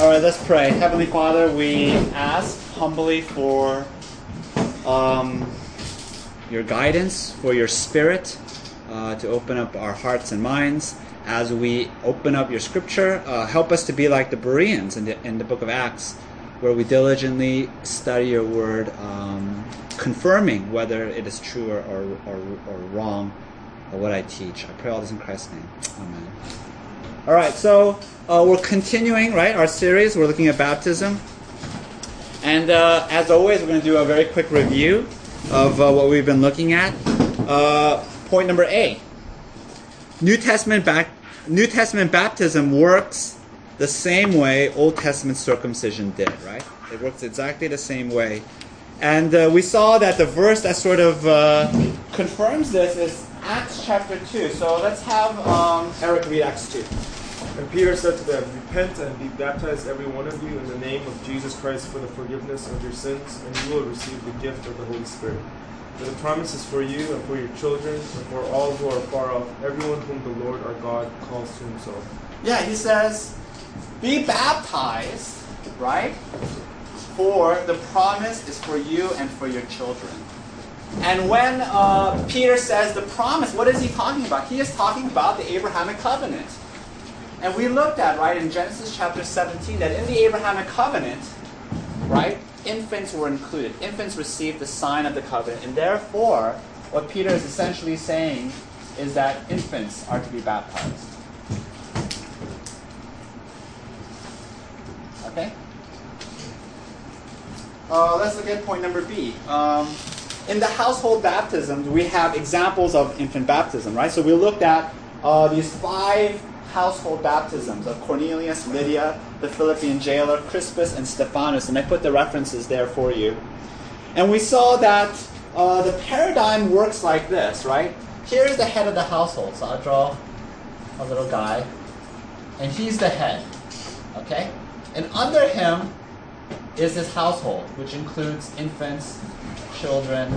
All right, let's pray. Heavenly Father, we ask humbly for um, your guidance, for your spirit uh, to open up our hearts and minds as we open up your scripture. Uh, help us to be like the Bereans in the, in the book of Acts, where we diligently study your word, um, confirming whether it is true or, or, or, or wrong or what I teach. I pray all this in Christ's name. Amen. All right, so uh, we're continuing, right, our series. We're looking at baptism. And uh, as always, we're going to do a very quick review of uh, what we've been looking at. Uh, point number A New Testament, back, New Testament baptism works the same way Old Testament circumcision did, right? It works exactly the same way. And uh, we saw that the verse that sort of uh, confirms this is Acts chapter 2. So let's have um, Eric read Acts 2. And Peter said to them, Repent and be baptized, every one of you, in the name of Jesus Christ for the forgiveness of your sins, and you will receive the gift of the Holy Spirit. For the promise is for you and for your children, and for all who are far off, everyone whom the Lord our God calls to himself. Yeah, he says, Be baptized, right? For the promise is for you and for your children. And when uh, Peter says the promise, what is he talking about? He is talking about the Abrahamic covenant. And we looked at, right, in Genesis chapter 17, that in the Abrahamic covenant, right, infants were included. Infants received the sign of the covenant. And therefore, what Peter is essentially saying is that infants are to be baptized. Okay? Uh, let's look at point number B. Um, in the household baptisms, we have examples of infant baptism, right? So we looked at uh, these five household baptisms of Cornelius, Lydia, the Philippian jailer, Crispus, and Stephanas, and I put the references there for you. And we saw that uh, the paradigm works like this, right? Here's the head of the household. So I'll draw a little guy, and he's the head, okay? And under him is his household, which includes infants, children.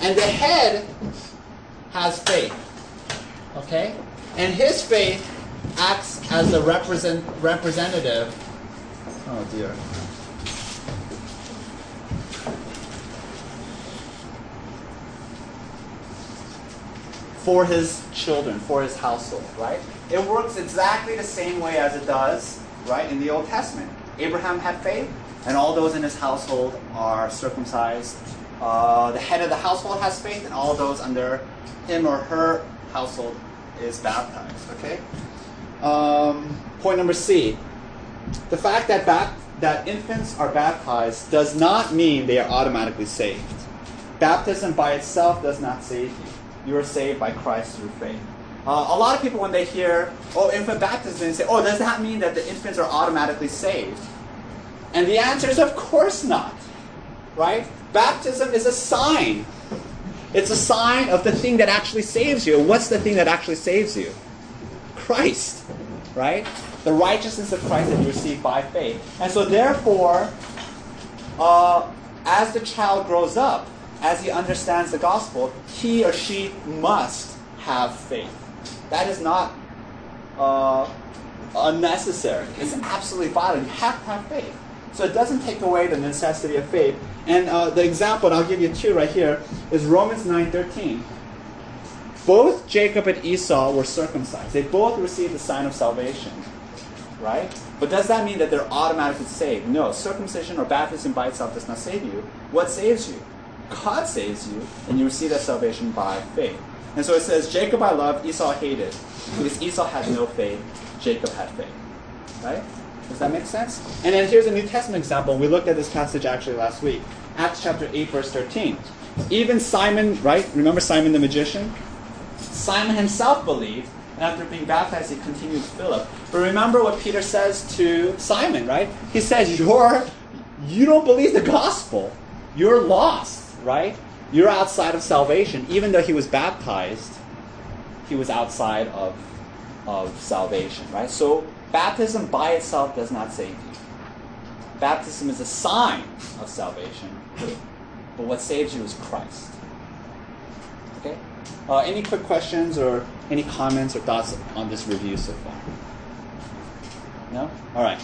And the head has faith. Okay? And his faith acts as the represent, representative. Oh dear. For his children, for his household, right? It works exactly the same way as it does, right, in the Old Testament. Abraham had faith, and all those in his household are circumcised. Uh, the head of the household has faith, and all those under him or her household is baptized. Okay. Um, point number C: the fact that bap- that infants are baptized does not mean they are automatically saved. Baptism by itself does not save you. You are saved by Christ through faith. Uh, a lot of people, when they hear, "Oh, infant baptism," they say, "Oh, does that mean that the infants are automatically saved?" And the answer is, of course not. Right? Baptism is a sign. It's a sign of the thing that actually saves you. What's the thing that actually saves you? Christ. Right? The righteousness of Christ that you receive by faith. And so, therefore, uh, as the child grows up, as he understands the gospel, he or she must have faith. That is not uh, unnecessary. It's absolutely vital. You have to have faith. So it doesn't take away the necessity of faith. And uh, the example, I'll give you two right here, is Romans 9.13. Both Jacob and Esau were circumcised. They both received the sign of salvation. Right? But does that mean that they're automatically saved? No. Circumcision or baptism by itself does not save you. What saves you? God saves you, and you receive that salvation by faith. And so it says, Jacob I loved, Esau hated. Because Esau had no faith, Jacob had faith. Right? Does that make sense? And then here's a New Testament example. We looked at this passage actually last week. Acts chapter 8, verse 13. Even Simon, right? Remember Simon the magician? Simon himself believed, and after being baptized, he continued to Philip. But remember what Peter says to Simon, right? He says, You're you don't believe the gospel. You're lost, right? You're outside of salvation. Even though he was baptized, he was outside of, of salvation, right? So baptism by itself does not save you. Baptism is a sign of salvation, but what saves you is Christ. Okay? Uh, any quick questions or any comments or thoughts on this review so far? No? All right.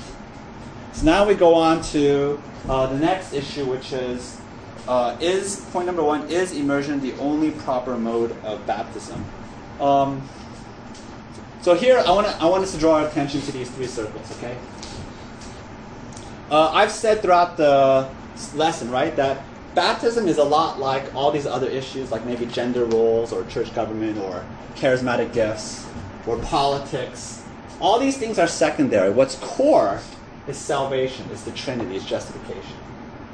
So now we go on to uh, the next issue, which is uh, is point number one is immersion the only proper mode of baptism? Um, so here I want I want us to draw our attention to these three circles. Okay. Uh, I've said throughout the lesson, right, that baptism is a lot like all these other issues, like maybe gender roles or church government or charismatic gifts or politics. All these things are secondary. What's core is salvation, is the Trinity, is justification.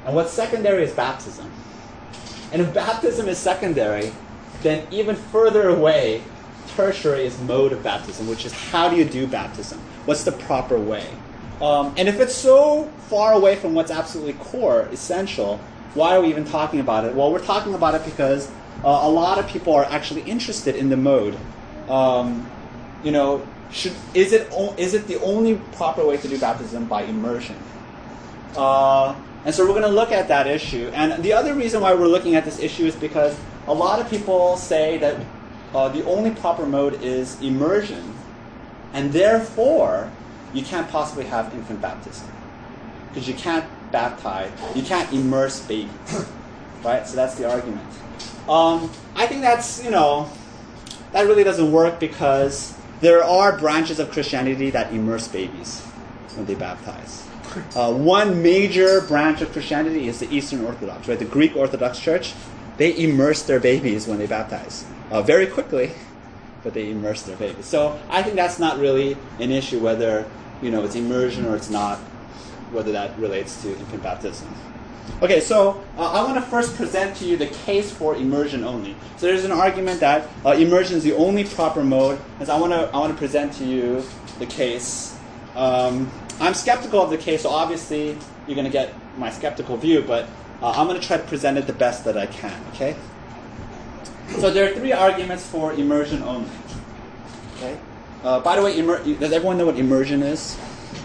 And what's secondary is baptism. And if baptism is secondary, then even further away, tertiary is mode of baptism, which is how do you do baptism? What's the proper way? Um, and if it's so far away from what's absolutely core, essential, why are we even talking about it? Well, we're talking about it because uh, a lot of people are actually interested in the mode. Um, you know, should, is it is it the only proper way to do baptism by immersion? Uh, and so we're going to look at that issue. And the other reason why we're looking at this issue is because a lot of people say that uh, the only proper mode is immersion, and therefore you can't possibly have infant baptism because you can't baptize, you can't immerse babies, right? So that's the argument. Um, I think that's you know that really doesn't work because there are branches of Christianity that immerse babies when they baptize. Uh, one major branch of Christianity is the Eastern Orthodox, right? The Greek Orthodox Church. They immerse their babies when they baptize uh, very quickly, but they immerse their babies. So I think that's not really an issue whether you know it's immersion or it's not, whether that relates to infant baptism. Okay, so uh, I want to first present to you the case for immersion only. So there's an argument that uh, immersion is the only proper mode. As I want to I want to present to you the case. Um, I'm skeptical of the case, so obviously you're going to get my skeptical view, but uh, I'm going to try to present it the best that I can, okay? So there are three arguments for immersion only. Okay? Uh, by the way, immer- does everyone know what immersion is?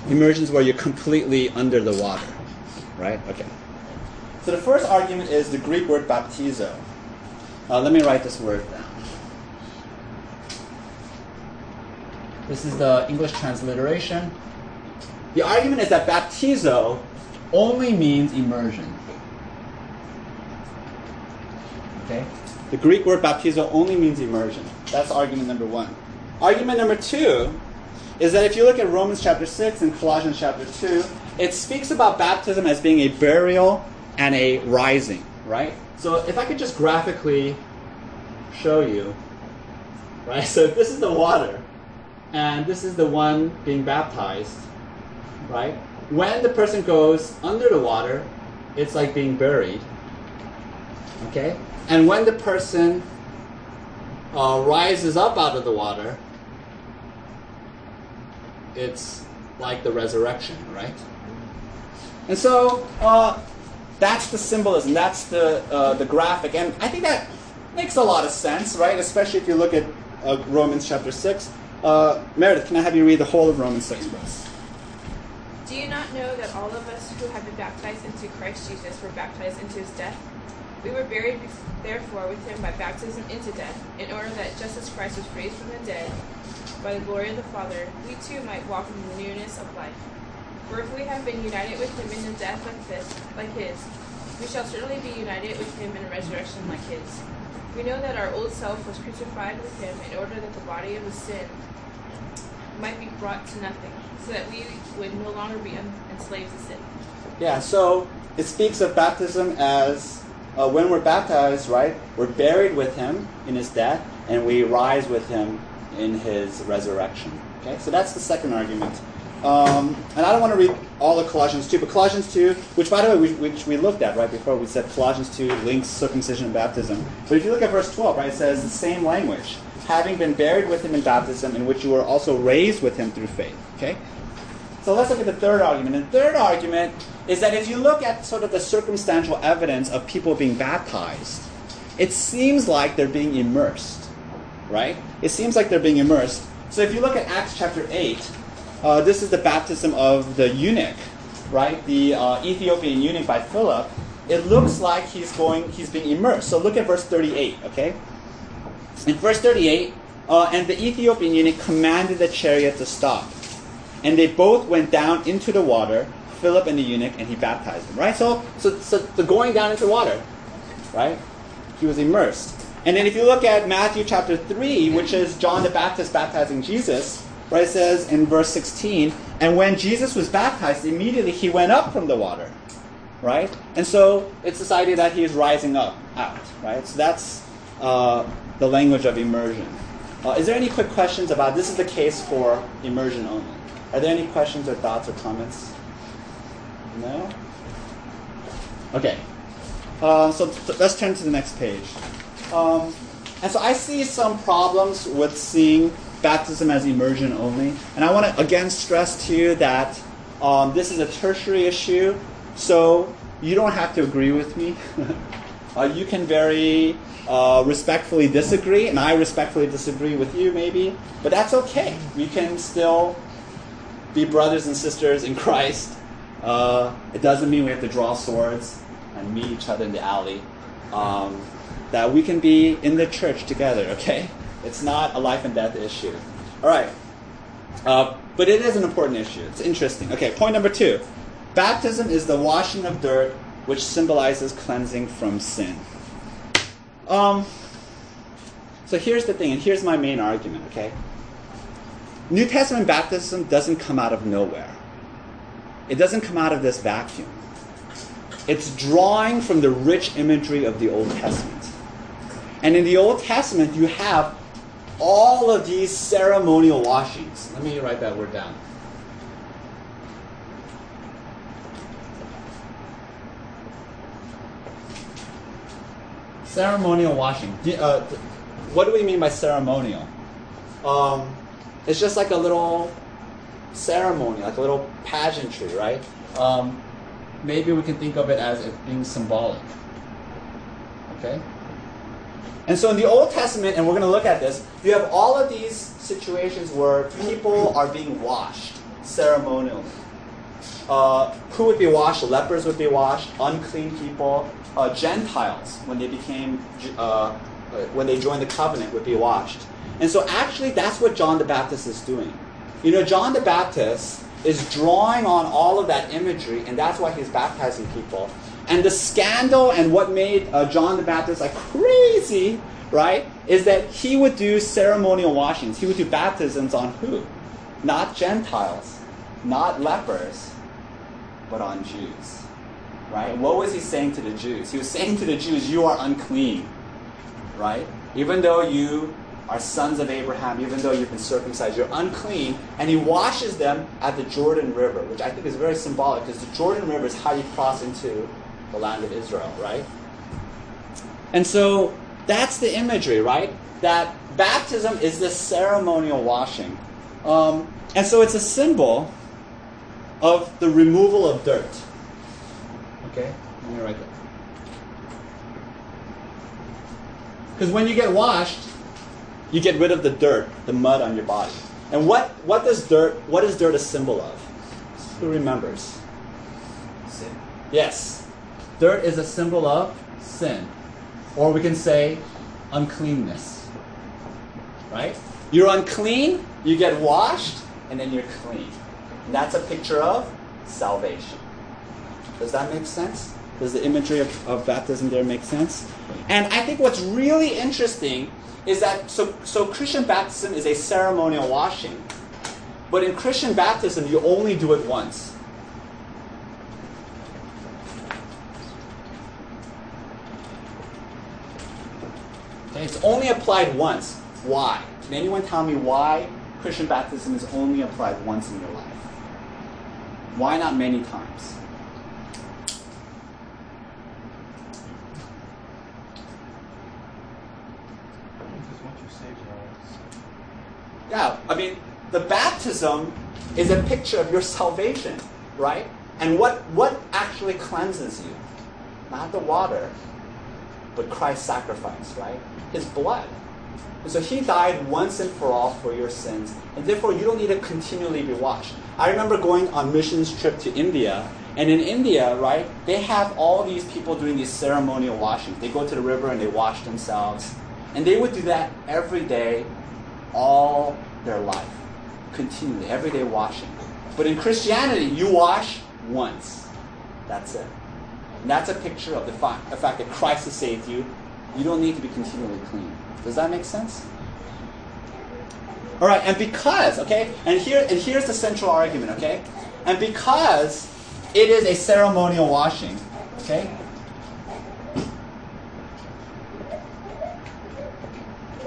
Immersion is where you're completely under the water, right? Okay. So the first argument is the Greek word baptizo. Uh, let me write this word down. This is the English transliteration. The argument is that baptizo only means immersion. Okay? The Greek word baptizo only means immersion. That's argument number one. Argument number two is that if you look at Romans chapter 6 and Colossians chapter 2, it speaks about baptism as being a burial and a rising, right? So if I could just graphically show you, right? So if this is the water, and this is the one being baptized, right? When the person goes under the water, it's like being buried. Okay? And when the person uh, rises up out of the water, it's like the resurrection, right? And so uh, that's the symbolism, that's the, uh, the graphic, and I think that makes a lot of sense, right? Especially if you look at uh, Romans chapter 6. Uh, Meredith, can I have you read the whole of Romans 6 for us? Do you not know that all of us who have been baptized into Christ Jesus were baptized into his death? We were buried, therefore, with him by baptism into death, in order that just as Christ was raised from the dead by the glory of the Father, we too might walk in the newness of life. For if we have been united with him in a death like this, like his, we shall certainly be united with him in a resurrection like his. We know that our old self was crucified with him in order that the body of the sin might be brought to nothing, so that we would no longer be enslaved to sin. Yeah, so it speaks of baptism as uh, when we're baptized, right? We're buried with him in his death, and we rise with him in his resurrection. Okay, so that's the second argument. Um, and I don't want to read all of Colossians 2, but Colossians 2, which by the way, we, which we looked at right before, we said Colossians 2 links circumcision and baptism. But if you look at verse 12, right, it says the same language. Having been buried with him in baptism, in which you were also raised with him through faith. Okay? So let's look at the third argument. And the third argument is that if you look at sort of the circumstantial evidence of people being baptized, it seems like they're being immersed, right? It seems like they're being immersed. So if you look at Acts chapter 8, uh, this is the baptism of the eunuch, right? The uh, Ethiopian eunuch by Philip. It looks like he's going, he's being immersed. So look at verse 38, okay? In verse 38, uh, and the Ethiopian eunuch commanded the chariot to stop. And they both went down into the water, Philip and the eunuch, and he baptized them. Right? So, so, so the going down into water, right? He was immersed. And then if you look at Matthew chapter 3, which is John the Baptist baptizing Jesus, right, it says in verse 16, and when Jesus was baptized, immediately he went up from the water. Right? And so it's this idea that he is rising up, out, right? So that's uh, the language of immersion. Uh, is there any quick questions about this is the case for immersion only? Are there any questions or thoughts or comments? No? Okay. Uh, so th- let's turn to the next page. Um, and so I see some problems with seeing baptism as immersion only. And I want to again stress to you that um, this is a tertiary issue, so you don't have to agree with me. uh, you can very uh, respectfully disagree, and I respectfully disagree with you, maybe, but that's okay. We can still be brothers and sisters in Christ. Uh, it doesn't mean we have to draw swords and meet each other in the alley. Um, that we can be in the church together, okay? It's not a life and death issue. All right. Uh, but it is an important issue. It's interesting. Okay, point number two. Baptism is the washing of dirt, which symbolizes cleansing from sin. Um, so here's the thing, and here's my main argument, okay? New Testament baptism doesn't come out of nowhere. It doesn't come out of this vacuum. It's drawing from the rich imagery of the Old Testament. And in the Old Testament, you have all of these ceremonial washings. Let me write that word down. Ceremonial washing. Uh, what do we mean by ceremonial? Um, it's just like a little ceremony, like a little pageantry, right? Um, maybe we can think of it as it being symbolic. Okay? And so in the Old Testament, and we're going to look at this, you have all of these situations where people are being washed ceremonially. Uh, who would be washed? Lepers would be washed. Unclean people. Uh, Gentiles, when they became, uh, when they joined the covenant, would be washed. And so actually, that's what John the Baptist is doing. You know, John the Baptist is drawing on all of that imagery, and that's why he's baptizing people. And the scandal and what made uh, John the Baptist like crazy, right, is that he would do ceremonial washings. He would do baptisms on who? Not Gentiles, not lepers, but on Jews. Right? What was he saying to the Jews? He was saying to the Jews, You are unclean. Right? Even though you are sons of Abraham, even though you've been circumcised, you're unclean. And he washes them at the Jordan River, which I think is very symbolic because the Jordan River is how you cross into the land of Israel, right? And so that's the imagery, right? That baptism is this ceremonial washing. Um, and so it's a symbol of the removal of dirt. Okay? Let me write that. Because when you get washed, you get rid of the dirt, the mud on your body. And what, what does dirt what is dirt a symbol of? Who remembers? Sin. Yes. Dirt is a symbol of sin. Or we can say uncleanness. Right? You're unclean, you get washed, and then you're clean. And that's a picture of salvation. Does that make sense? Does the imagery of, of baptism there make sense? And I think what's really interesting is that so, so Christian baptism is a ceremonial washing. But in Christian baptism, you only do it once. Okay, it's only applied once. Why? Can anyone tell me why Christian baptism is only applied once in your life? Why not many times? Because once you're saved, you're always Yeah, I mean, the baptism is a picture of your salvation, right? And what, what actually cleanses you? Not the water, but Christ's sacrifice, right? His blood. And so he died once and for all for your sins, and therefore you don't need to continually be washed. I remember going on missions trip to India, and in India, right, they have all these people doing these ceremonial washings. They go to the river and they wash themselves. And they would do that every day, all their life, continually, every day washing. But in Christianity, you wash once. That's it. And that's a picture of the fact, the fact that Christ has saved you. You don't need to be continually clean. Does that make sense? All right, and because, okay, and here and here's the central argument, okay? And because it is a ceremonial washing, okay?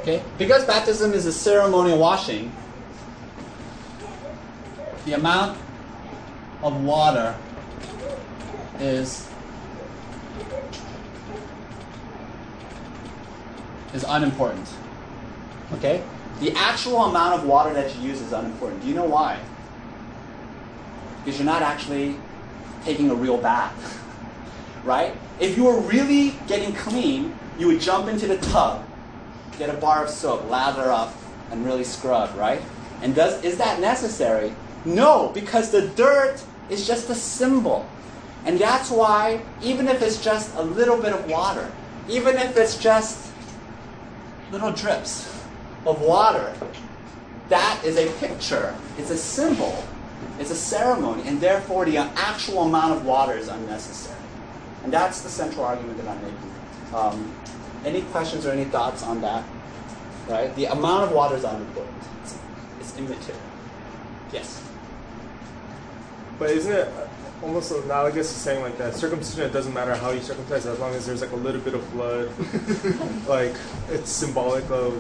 Okay? Because baptism is a ceremonial washing, the amount of water is is unimportant. Okay? The actual amount of water that you use is unimportant. Do you know why? Because you're not actually taking a real bath. right? If you were really getting clean, you would jump into the tub, get a bar of soap, lather up, and really scrub, right? And does is that necessary? No, because the dirt is just a symbol. And that's why, even if it's just a little bit of water, even if it's just little drips of water, that is a picture, it's a symbol, it's a ceremony, and therefore the actual amount of water is unnecessary. And that's the central argument that I'm making. Um, any questions or any thoughts on that? Right? The amount of water is unimportant. It's, it's immaterial. Yes. But isn't it almost analogous to saying like that circumcision? It doesn't matter how you circumcise as long as there's like a little bit of blood. like it's symbolic of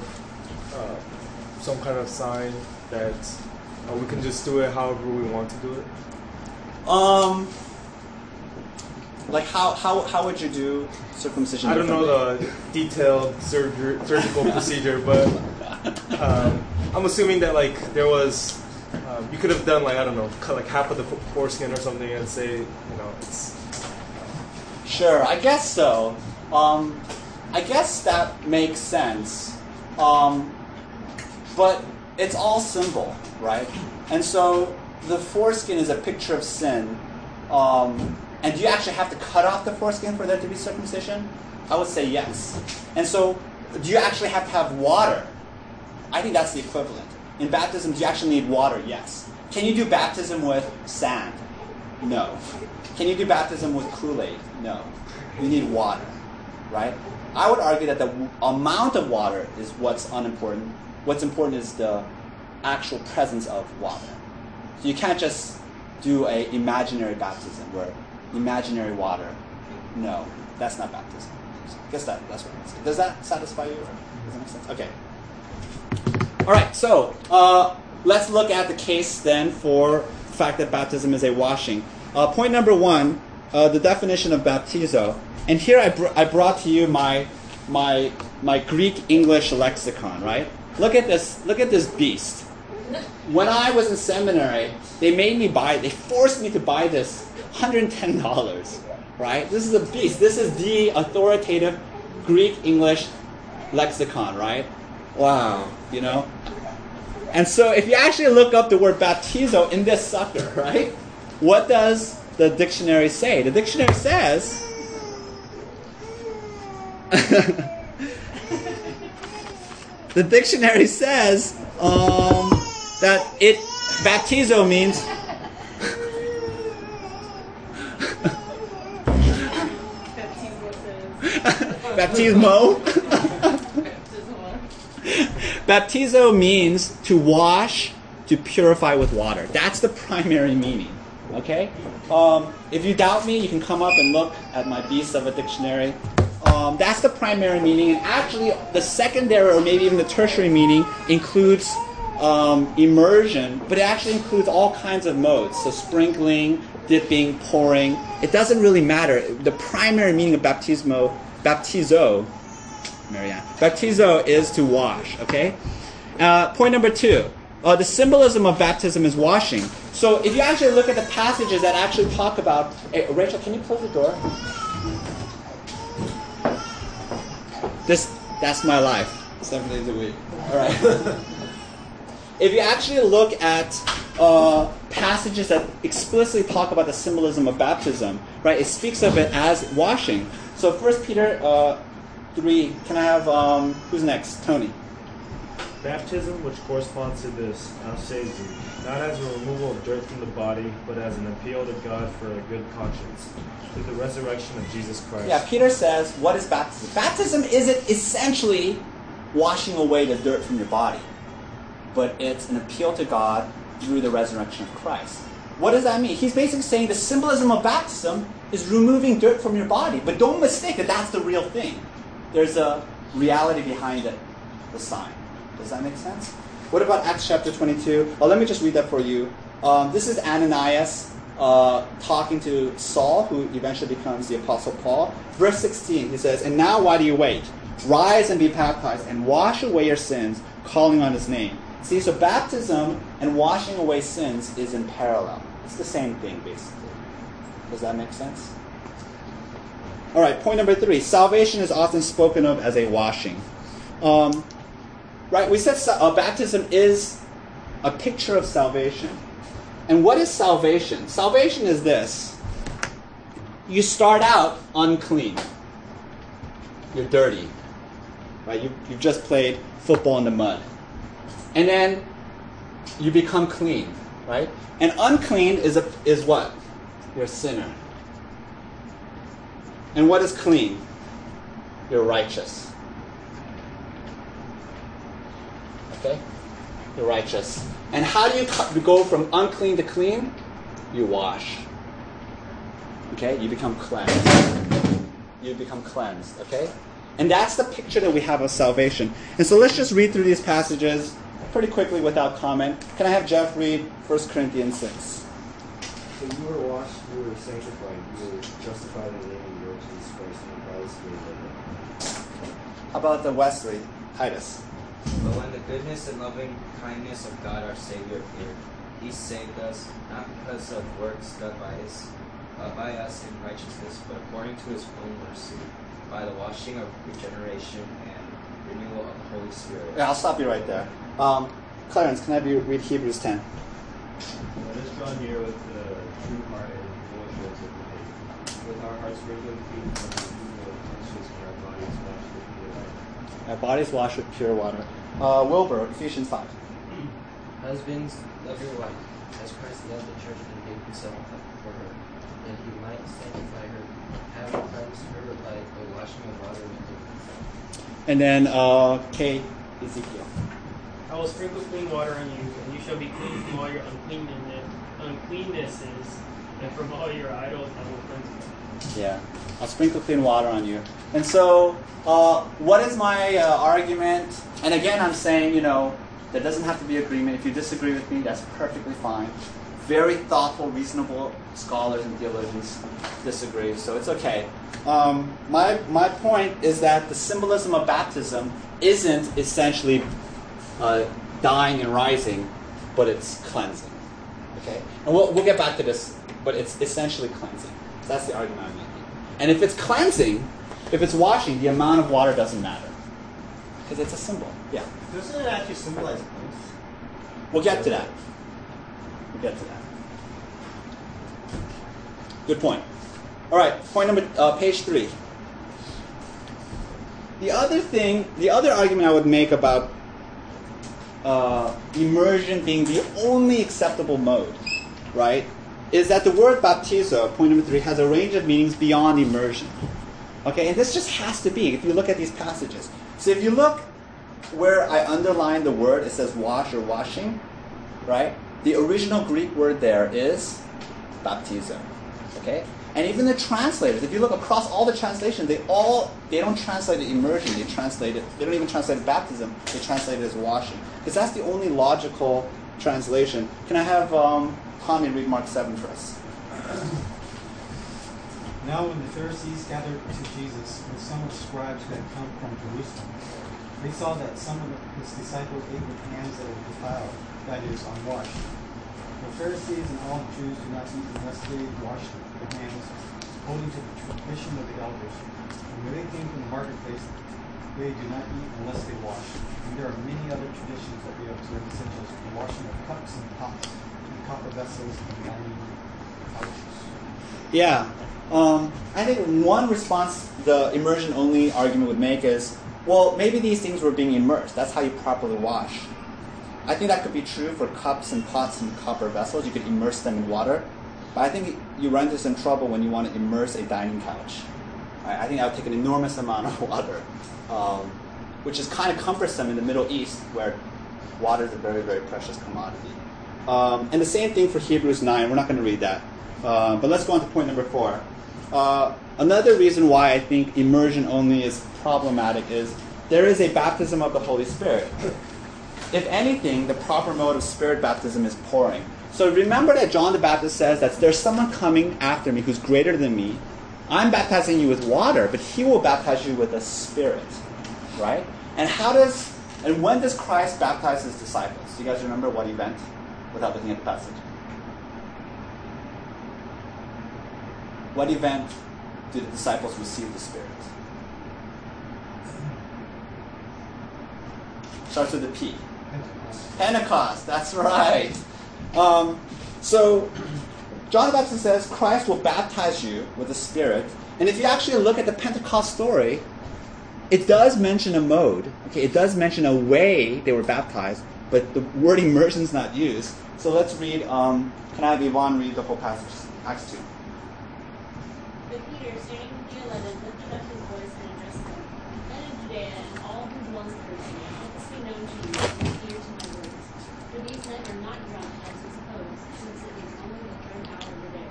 uh, some kind of sign that uh, we can just do it however we want to do it. Um, like how, how, how would you do circumcision? I don't know the detailed surger- surgical procedure, but um, I'm assuming that like there was, um, you could have done like I don't know, cut like half of the foreskin or something, and say you know it's Sure, I guess so. Um, I guess that makes sense. Um, but it's all symbol, right? And so the foreskin is a picture of sin. Um, and do you actually have to cut off the foreskin for there to be circumcision? I would say yes. And so, do you actually have to have water? I think that's the equivalent. In baptism, do you actually need water? Yes. Can you do baptism with sand? No. Can you do baptism with Kool-Aid? No. You need water, right? I would argue that the w- amount of water is what's unimportant. What's important is the actual presence of water. So you can't just do a imaginary baptism where imaginary water. No, that's not baptism. I guess that that's what I'm saying. Does that satisfy you? Does that make sense? Okay. All right. So uh, let's look at the case then for the fact that baptism is a washing. Uh, point number one, uh, the definition of baptizo. And here I, br- I brought to you my my my Greek English lexicon. Right. Look at this. Look at this beast. When I was in seminary, they made me buy. They forced me to buy this, hundred ten dollars. Right. This is a beast. This is the authoritative Greek English lexicon. Right. Wow. You know. And so, if you actually look up the word baptizo in this sucker, right? What does the dictionary say? The dictionary says. the dictionary says um, that it baptizo means baptismo. Baptizo means to wash, to purify with water. That's the primary meaning. Okay? Um, if you doubt me, you can come up and look at my beast of a dictionary. Um, that's the primary meaning. And actually, the secondary or maybe even the tertiary meaning includes um, immersion, but it actually includes all kinds of modes. So sprinkling, dipping, pouring. It doesn't really matter. The primary meaning of baptismo, baptizo, Marianne. Baptizo is to wash, okay? Uh, point number two. Uh, the symbolism of baptism is washing. So if you actually look at the passages that actually talk about... Hey, Rachel, can you close the door? This, that's my life. Seven days a week. All right. if you actually look at uh, passages that explicitly talk about the symbolism of baptism, right, it speaks of it as washing. So First Peter uh, three. Can I have um, who's next? Tony. Baptism, which corresponds to this, now saves you, not as a removal of dirt from the body, but as an appeal to God for a good conscience, through the resurrection of Jesus Christ. Yeah, Peter says, what is baptism? Baptism isn't essentially washing away the dirt from your body, but it's an appeal to God through the resurrection of Christ. What does that mean? He's basically saying the symbolism of baptism is removing dirt from your body, but don't mistake that that's the real thing. There's a reality behind it, the sign. Does that make sense? What about Acts chapter 22? Well, let me just read that for you. Um, this is Ananias uh, talking to Saul, who eventually becomes the Apostle Paul. Verse 16, he says, And now why do you wait? Rise and be baptized, and wash away your sins, calling on his name. See, so baptism and washing away sins is in parallel. It's the same thing, basically. Does that make sense? All right, point number three salvation is often spoken of as a washing. Um, right, we said uh, baptism is a picture of salvation. And what is salvation? Salvation is this you start out unclean, you're dirty, right? You, you've just played football in the mud. And then you become clean, right? And unclean is, a, is what? You're a sinner. And what is clean? You're righteous. Okay? You're righteous. And how do you go from unclean to clean? You wash. Okay? You become cleansed. You become cleansed. Okay? And that's the picture that we have of salvation. And so let's just read through these passages pretty quickly without comment. Can I have Jeff read 1 Corinthians 6? So you were washed, you were sanctified, you were justified in the name of the Lord Jesus Christ and by his Spirit. How about the Wesley? Titus. But when the goodness and loving kindness of God our Savior appeared, He saved us not because of works done by His uh, by us in righteousness, but according to His own mercy, by the washing of regeneration and renewal of the Holy Spirit. Yeah, I'll stop you right there. Um, Clarence, can I have you read Hebrews 10? Let us draw near with the true heart and full assurance of faith, with our hearts sprinkled clean from the evil of conscience and our bodies washed with pure water. Our bodies washed with pure water. Uh, Wilbur, Ephesians 5. Husbands, love your wife, as Christ loved the church and gave himself up for her, that he might sanctify her, having cleansed her by the washing of water with the word. And then uh, Kate, Ezekiel. I will sprinkle clean water on you, and you shall be clean from all your uncleannesses, and from all your idols I will cleanse you. Yeah. I'll sprinkle clean water on you. And so, uh, what is my uh, argument? And again, I'm saying, you know, there doesn't have to be agreement. If you disagree with me, that's perfectly fine. Very thoughtful, reasonable scholars and theologians disagree, so it's okay. Um, my, my point is that the symbolism of baptism isn't essentially uh, dying and rising, but it's cleansing. Okay? And we'll, we'll get back to this, but it's essentially cleansing. That's the argument I'm making. And if it's cleansing, if it's washing, the amount of water doesn't matter. Because it's a symbol. Yeah. Doesn't it actually symbolize both? We'll get to that. We'll get to that. Good point. All right, point number, uh, page three. The other thing, the other argument I would make about uh, immersion being the only acceptable mode, right, is that the word baptizo, point number three, has a range of meanings beyond immersion. Okay, and this just has to be if you look at these passages. So if you look where I underline the word, it says wash or washing, right? The original Greek word there is baptizo. Okay? And even the translators, if you look across all the translations, they all they don't translate it immersion, they translate it they don't even translate it baptism, they translate it as washing. Because that's the only logical translation. Can I have um, Tommy read Mark 7 for us? Now, when the Pharisees gathered to Jesus with some of the scribes who had come from Jerusalem, they saw that some of his disciples ate with hands that were defiled, that is, unwashed. Pharisees and all the Jews do not eat unless they wash their hands, according to the tradition of the elders. And when they came from the marketplace, they do not eat unless they wash. And there are many other traditions that they observe, such as the washing of cups and pots, and copper vessels, and iron pouches. Yeah. Um, I think one response the immersion only argument would make is well, maybe these things were being immersed. That's how you properly wash. I think that could be true for cups and pots and copper vessels. You could immerse them in water. But I think you run into some trouble when you want to immerse a dining couch. I think that would take an enormous amount of water, um, which is kind of cumbersome in the Middle East where water is a very, very precious commodity. Um, and the same thing for Hebrews 9. We're not going to read that. Uh, but let's go on to point number four. Uh, another reason why I think immersion only is problematic is there is a baptism of the Holy Spirit. If anything, the proper mode of spirit baptism is pouring. So remember that John the Baptist says that there's someone coming after me who's greater than me. I'm baptizing you with water, but he will baptize you with the Spirit. Right? And how does and when does Christ baptize his disciples? Do you guys remember what event without looking at the passage? What event did the disciples receive the Spirit? Starts with a P. Pentecost, that's right. Um, so, John the Baptist says Christ will baptize you with the Spirit. And if you actually look at the Pentecost story, it does mention a mode. Okay, it does mention a way they were baptized, but the word immersion is not used. So let's read. Um, can I have Yvonne read the whole passage? Acts 2. But Peter, standing with the eleven, lifted up his voice and addressed them. Men of Judea and all who dwell in Jerusalem, let this be known to you and hear to my words. For these men are not drunk, as you suppose, since it is only the third hour of the day.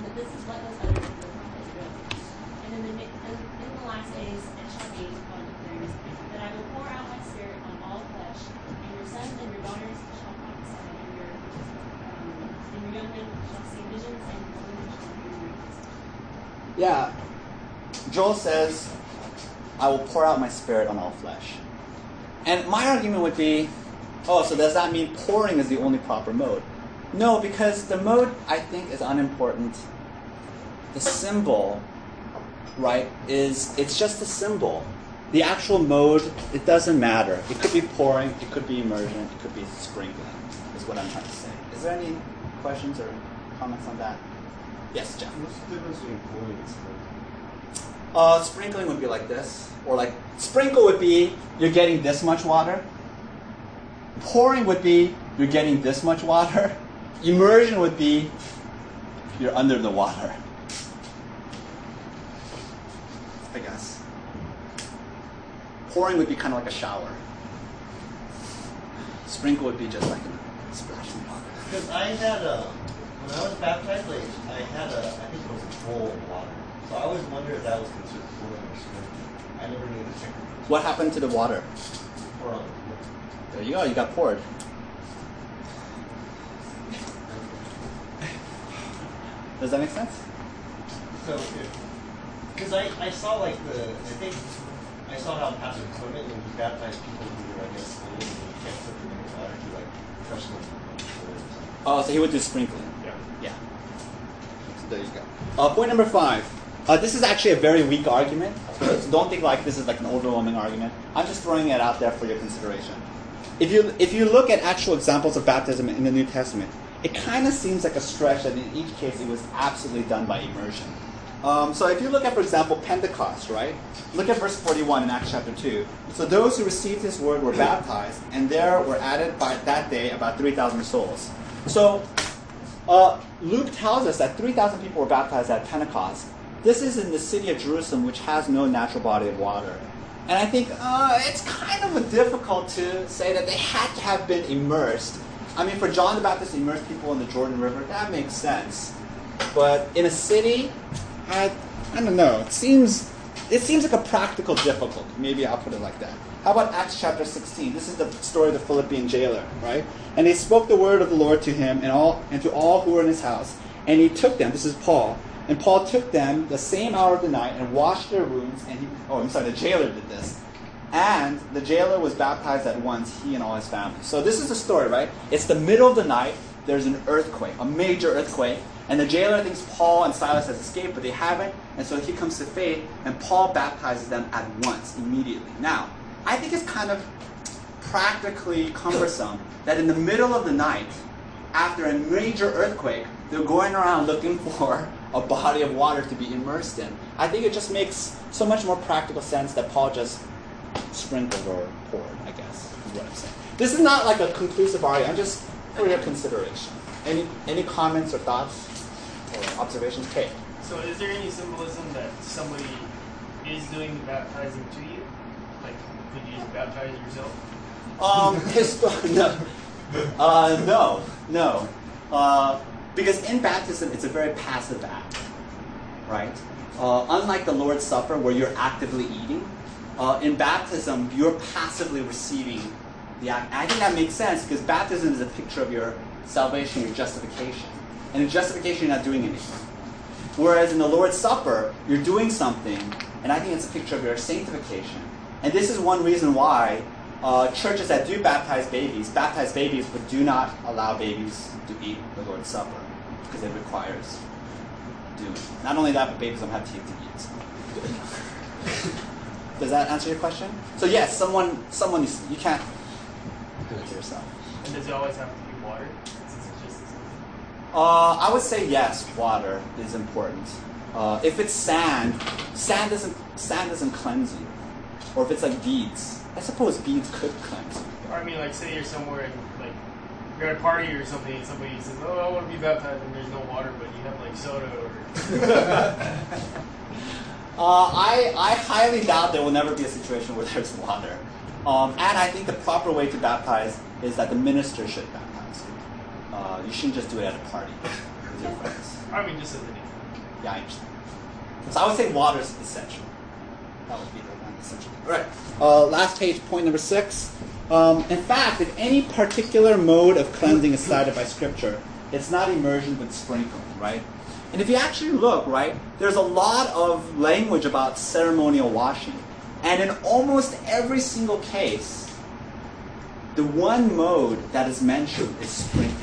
But this is what of the prophet Joel. And in the, in, the last days it shall be, God declares, that I will pour out my spirit on all flesh, and your sons and your daughters shall prophesy, and your, um, and your young men shall see visions, and your women shall hear dreams. Yeah. Joel says, I will pour out my spirit on all flesh. And my argument would be, oh, so does that mean pouring is the only proper mode? No, because the mode, I think, is unimportant. The symbol, right, is, it's just a symbol. The actual mode, it doesn't matter. It could be pouring, it could be immersion, it could be sprinkling, is what I'm trying to say. Is there any questions or comments on that? Yes, Jeff. What's the difference between pouring and sprinkling? Uh, sprinkling would be like this, or like sprinkle would be you're getting this much water. Pouring would be you're getting this much water. Immersion would be you're under the water. I guess. Pouring would be kind of like a shower. Sprinkle would be just like a splash of water. Because I had a, when I was baptized, like I had a, I think it was a bowl of water. So I always wondered if that was considered pouring or sprinkling. I never knew the difference. What happened to the water? Pour on. There you go, you got poured. Does that make sense? So because I, I saw like the, I think I saw how Pastor Clement when he baptized people who were I guess old and he can't put them in the water, he like crushed them on the floor or something. Oh, so he would do sprinkling. Yeah. Yeah. So there you go. Uh, point number five. Uh, this is actually a very weak argument. So don't think like this is like an overwhelming argument. I'm just throwing it out there for your consideration. If you if you look at actual examples of baptism in the New Testament, it kind of seems like a stretch that in each case it was absolutely done by immersion. Um, so if you look at, for example, Pentecost, right? Look at verse 41 in Acts chapter 2. So those who received his word were baptized, and there were added by that day about 3,000 souls. So uh, Luke tells us that 3,000 people were baptized at Pentecost. This is in the city of Jerusalem, which has no natural body of water. And I think uh, it's kind of difficult to say that they had to have been immersed. I mean, for John the Baptist to immerse people in the Jordan River, that makes sense. But in a city, I, I don't know. It seems it seems like a practical difficulty. Maybe I'll put it like that. How about Acts chapter 16? This is the story of the Philippian jailer, right? And they spoke the word of the Lord to him and all and to all who were in his house. And he took them. This is Paul. And Paul took them the same hour of the night and washed their wounds. And he, oh, I'm sorry, the jailer did this. And the jailer was baptized at once, he and all his family. So this is the story, right? It's the middle of the night. There's an earthquake, a major earthquake. And the jailer thinks Paul and Silas has escaped, but they haven't. And so he comes to faith, and Paul baptizes them at once, immediately. Now, I think it's kind of practically cumbersome that in the middle of the night, after a major earthquake, they're going around looking for a body of water to be immersed in. I think it just makes so much more practical sense that Paul just sprinkled or poured, I guess, is what I'm saying. This is not like a conclusive argument, I'm just for your consideration. Any, any comments or thoughts observations? Kate? So is there any symbolism that somebody is doing the baptizing to you? Like, could you just baptize yourself? Um, no, uh, no, no. Uh, because in baptism, it's a very passive act, right? Uh, unlike the Lord's Supper, where you're actively eating, uh, in baptism, you're passively receiving the act. I think that makes sense because baptism is a picture of your salvation, your justification. And in justification, you're not doing anything. Whereas in the Lord's Supper, you're doing something, and I think it's a picture of your sanctification. And this is one reason why uh, churches that do baptize babies baptize babies, but do not allow babies to eat the Lord's Supper because it requires doing. Not only that, but babies don't have teeth to eat. Does that answer your question? So yes, someone, someone you can't do it to yourself. And does it always have to water? Since it's just as Uh, I would say yes, water is important. Uh, if it's sand, sand doesn't sand doesn't cleanse you. Or if it's like beads, I suppose beads could cleanse you. Or I mean, like, say you're somewhere and like you're at a party or something, and somebody says, "Oh, I want to be baptized," and there's no water, but you have like soda or. Uh, I, I highly doubt there will never be a situation where there's water. Um, and I think the proper way to baptize is that the minister should baptize. Uh, you shouldn't just do it at a party with your friends. I mean, just as an example. Yeah, I understand. So I would say water is essential. That would be the one essential. All right. Uh, last page, point number six. Um, in fact, if any particular mode of cleansing is cited by Scripture, it's not immersion but sprinkling, right? And if you actually look, right, there's a lot of language about ceremonial washing. And in almost every single case, the one mode that is mentioned is sprinkling?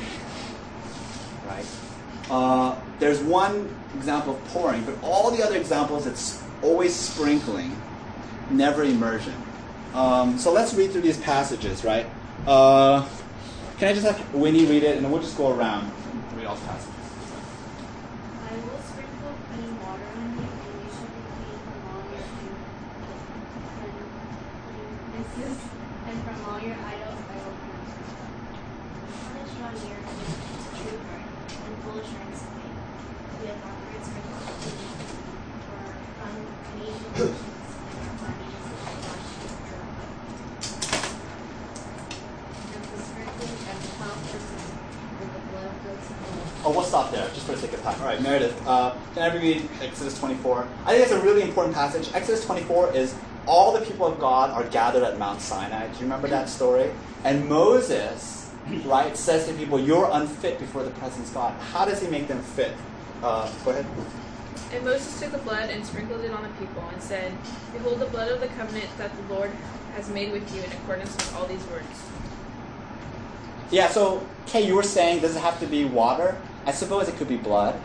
Uh, there's one example of pouring, but all the other examples, it's always sprinkling, never immersion. Um, so let's read through these passages, right? Uh, can I just have Winnie read it, and then we'll just go around and read all the passages. I will sprinkle clean water on you, and you shall be clean from all your uncleannesses, and from all your idols I will cleanse you. Let us draw near to the true heart, and full assurance of faith, with our hearts sprinkled with clean, for from many generations and our bodies washed in pure water. And the sprinkling of twelve persons with the blood of goats and bulls. Oh, we'll stop there, just for the sake of time. All right, Meredith, uh, can I read Exodus 24? I think it's a really important passage. Exodus 24 is all the people of God are gathered at Mount Sinai. Do you remember that story? And Moses, right, says to people, You're unfit before the presence of God. How does he make them fit? Uh, go ahead. And Moses took the blood and sprinkled it on the people, and said, Behold the blood of the covenant that the Lord has made with you in accordance with all these words. Yeah, so, Kay, you were saying, does it have to be water? I suppose it could be blood,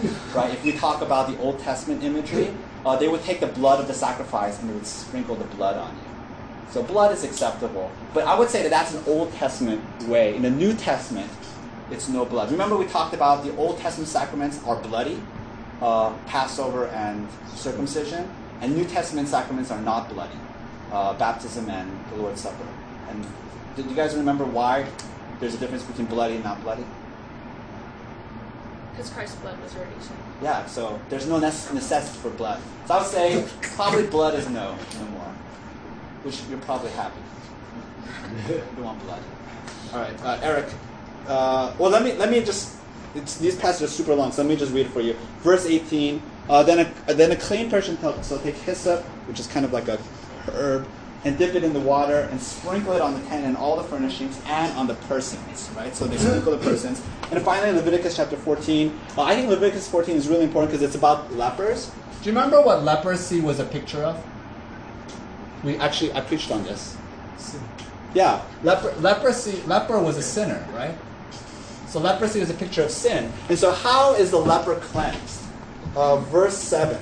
right? If we talk about the Old Testament imagery, uh, they would take the blood of the sacrifice and they would sprinkle the blood on you. So blood is acceptable. But I would say that that's an Old Testament way. In the New Testament, it's no blood. Remember we talked about the Old Testament sacraments are bloody, uh, Passover and circumcision, and New Testament sacraments are not bloody, uh, baptism and the Lord's Supper. And did you guys remember why there's a difference between bloody and not bloody? Because Christ's blood was already shed. Yeah, so there's no nece- necessity for blood. So I would say probably blood is no, no more. Which you're probably happy. you want blood. All right, uh, Eric. Uh, well, let me let me just. These passages are super long, so let me just read it for you. Verse 18. Uh, then a then a clean person so take hyssop, which is kind of like a herb, and dip it in the water and sprinkle it on the tent and all the furnishings and on the persons. Right. So they sprinkle the persons. And finally, Leviticus chapter 14. Uh, I think Leviticus 14 is really important because it's about lepers. Do you remember what leprosy was a picture of? We actually I preached on this. Yeah, leper, leprosy. Leper was a sinner, right? So leprosy is a picture of sin. And so, how is the leper cleansed? Uh, verse seven.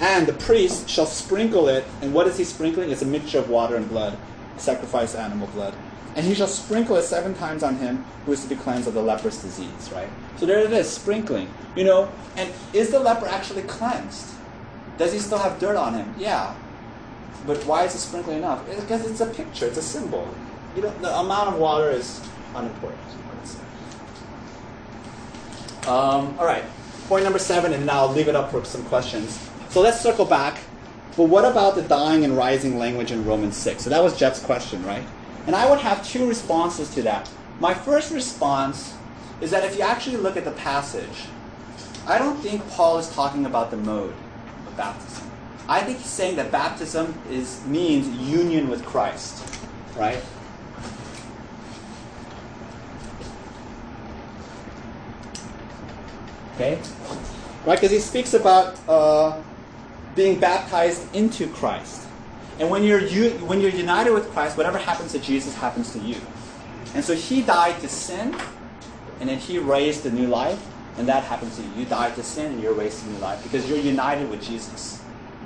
And the priest shall sprinkle it. And what is he sprinkling? It's a mixture of water and blood, sacrifice animal blood. And he shall sprinkle it seven times on him who is to be cleansed of the leprous disease, right? So there it is, sprinkling. You know, and is the leper actually cleansed? Does he still have dirt on him? Yeah. but why is the sprinkling enough? Because it's a picture, it's a symbol. You know, the amount of water is unimportant. Um, all right, point number seven, and now I'll leave it up for some questions. So let's circle back. But what about the dying and rising language in Romans 6? So that was Jeff's question, right? And I would have two responses to that. My first response is that if you actually look at the passage, I don't think Paul is talking about the mode of baptism. I think he's saying that baptism is means union with Christ, right? Okay, right? Because he speaks about uh, being baptized into Christ, and when you're u- when you're united with Christ, whatever happens to Jesus happens to you. And so he died to sin, and then he raised a new life, and that happens to you. You died to sin, and you're raised to new life because you're united with Jesus.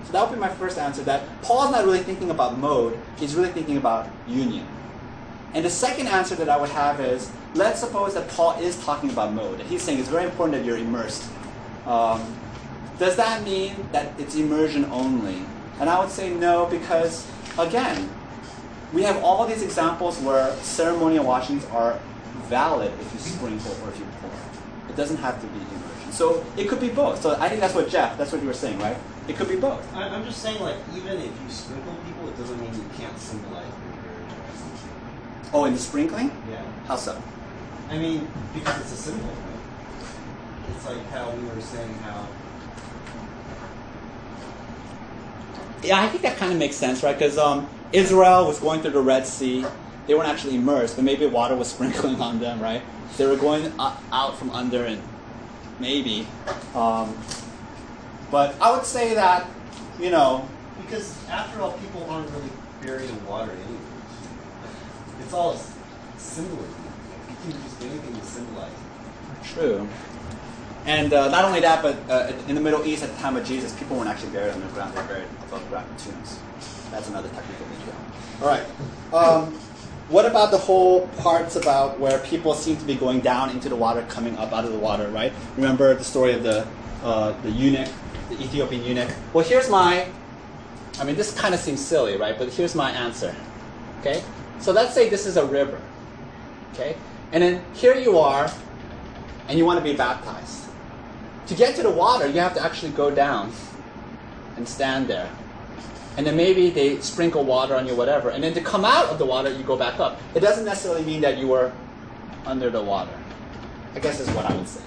So that would be my first answer. That Paul's not really thinking about mode; he's really thinking about union. And the second answer that I would have is let's suppose that Paul is talking about mode. He's saying it's very important that you're immersed. Um, does that mean that it's immersion only? And I would say no, because again, we have all these examples where ceremonial washings are valid if you sprinkle or if you pour. It doesn't have to be immersion. So it could be both. So I think that's what Jeff, that's what you were saying, right? It could be both. I, I'm just saying, like, even if you sprinkle people, it doesn't mean you can't symbolize your. Oh, in the sprinkling? Yeah. How so? I mean, because it's a symbol, right? It's like how we were saying how. Yeah, I think that kind of makes sense, right? Because um, Israel was going through the Red Sea. They weren't actually immersed, but maybe water was sprinkling on them, right? They were going out from under, and maybe. Um, but I would say that, you know, Because after all, people aren't really buried in water anyway. It's all symbolism. You can use anything to symbolize. true. And uh, not only that, but uh, in the Middle East at the time of Jesus, people weren't actually buried underground; they were buried above ground in tombs. That's another technical detail. All right. Um, what about the whole parts about where people seem to be going down into the water, coming up out of the water? Right. Remember the story of the uh, the eunuch, the Ethiopian eunuch. Well, here's my. I mean, this kind of seems silly, right? But here's my answer. Okay. So let's say this is a river. Okay. And then here you are, and you want to be baptized. To get to the water, you have to actually go down and stand there. And then maybe they sprinkle water on you, whatever. And then to come out of the water, you go back up. It doesn't necessarily mean that you were under the water. I guess is what I would say.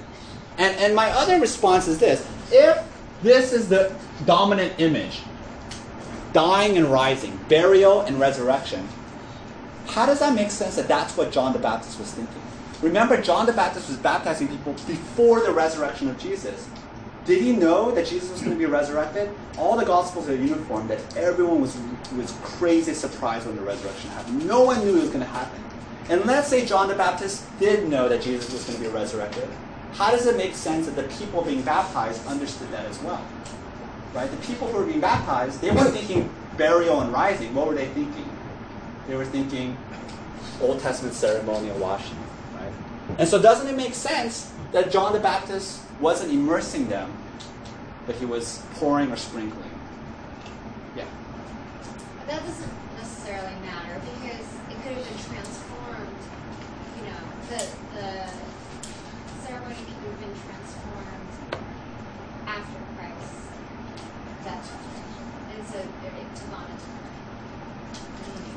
And, and my other response is this if this is the dominant image, dying and rising, burial and resurrection, how does that make sense that that's what John the Baptist was thinking? Remember, John the Baptist was baptizing people before the resurrection of Jesus. Did he know that Jesus was going to be resurrected? All the Gospels are uniform that everyone was, was crazy surprised when the resurrection happened. No one knew it was going to happen. And let's say John the Baptist did know that Jesus was going to be resurrected. How does it make sense that the people being baptized understood that as well? Right? The people who were being baptized, they weren't thinking burial and rising. What were they thinking? They were thinking Old Testament ceremonial washing. And so doesn't it make sense that John the Baptist wasn't immersing them, but he was pouring or sprinkling? Yeah. That doesn't necessarily matter because it could have been transformed. You know, the the ceremony could have been transformed after Christ. That's and so it, it took on.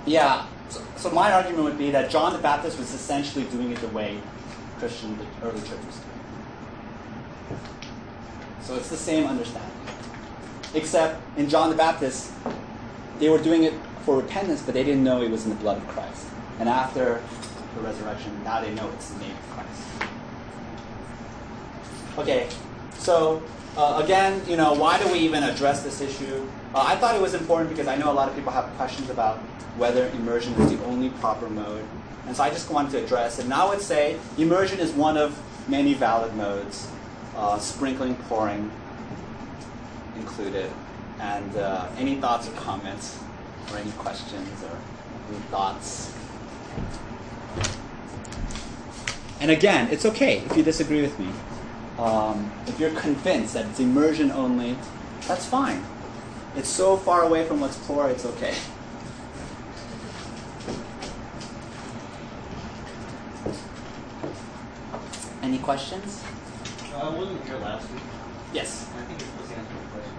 Yeah. So, so my argument would be that John the Baptist was essentially doing it the way Christian, early church was doing. So it's the same understanding. Except in John the Baptist, they were doing it for repentance, but they didn't know it was in the blood of Christ. And after the resurrection, now they know it's the name of Christ. Okay, so uh, again, you know, why do we even address this issue? Uh, I thought it was important because I know a lot of people have questions about whether immersion is the only proper mode. And so I just wanted to address. And I would say immersion is one of many valid modes, uh, sprinkling, pouring included. And uh, any thoughts or comments, or any questions, or any thoughts? And again, it's okay if you disagree with me. Um, if you're convinced that it's immersion only, that's fine. It's so far away from what's poor, it's okay. Any questions? Uh, wasn't here last week. Yes. I think you're supposed to answer the question.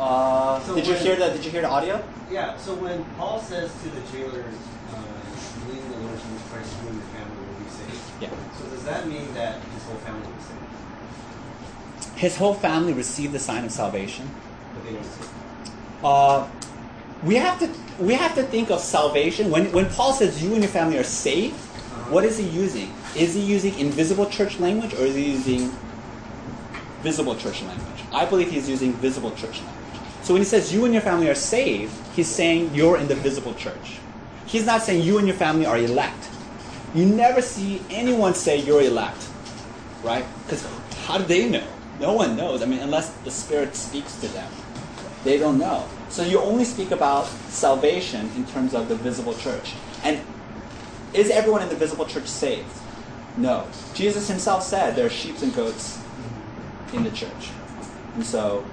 Uh, So did you hear the Did you hear the audio? Yeah, so when Paul says to the jailers, uh, believe in the Lord Jesus Christ, you and your family will be saved. Yeah. So does that mean that his whole family was saved? His whole family received the sign of salvation. But they didn't Uh, we have to we have to think of salvation when when Paul says you and your family are saved. What is he using? Is he using invisible church language or is he using visible church language? I believe he's using visible church language. So when he says you and your family are saved, he's saying you're in the visible church. He's not saying you and your family are elect. You never see anyone say you're elect, right? Because how do they know? No one knows. I mean, unless the Spirit speaks to them, they don't know. So you only speak about salvation in terms of the visible church. And is everyone in the visible church saved? No. Jesus himself said there are sheep and goats in the church. And so,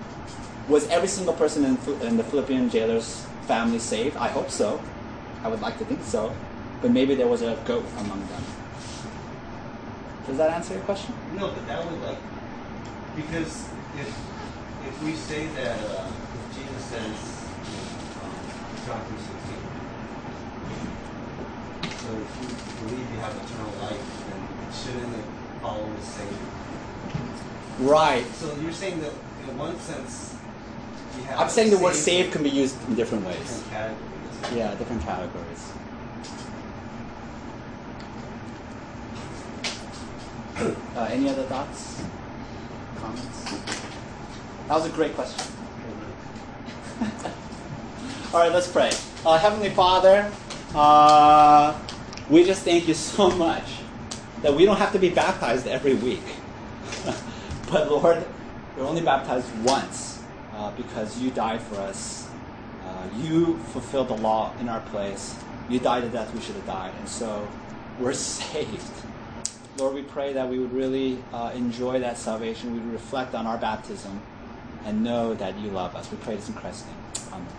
was every single person in, in the Philippian jailer's family saved? I hope so. I would like to think so. But maybe there was a goat among them. Does that answer your question? No, but that would like because if if we say that uh, Jesus says um, John so if you believe you have eternal life, then shouldn't it follow the same? Right. So you're saying that in one sense, you have I'm saying the word saved saved can be used in different ways. different categories. Yeah, different categories. Uh, any other thoughts? Comments? That was a great question. All right, let's pray. Uh, Heavenly Father, uh, we just thank you so much that we don't have to be baptized every week. but Lord, we're only baptized once uh, because you died for us. Uh, you fulfilled the law in our place. You died the death we should have died. And so we're saved. Lord, we pray that we would really uh, enjoy that salvation. We would reflect on our baptism and know that you love us. We pray this in Christ's name. Amen.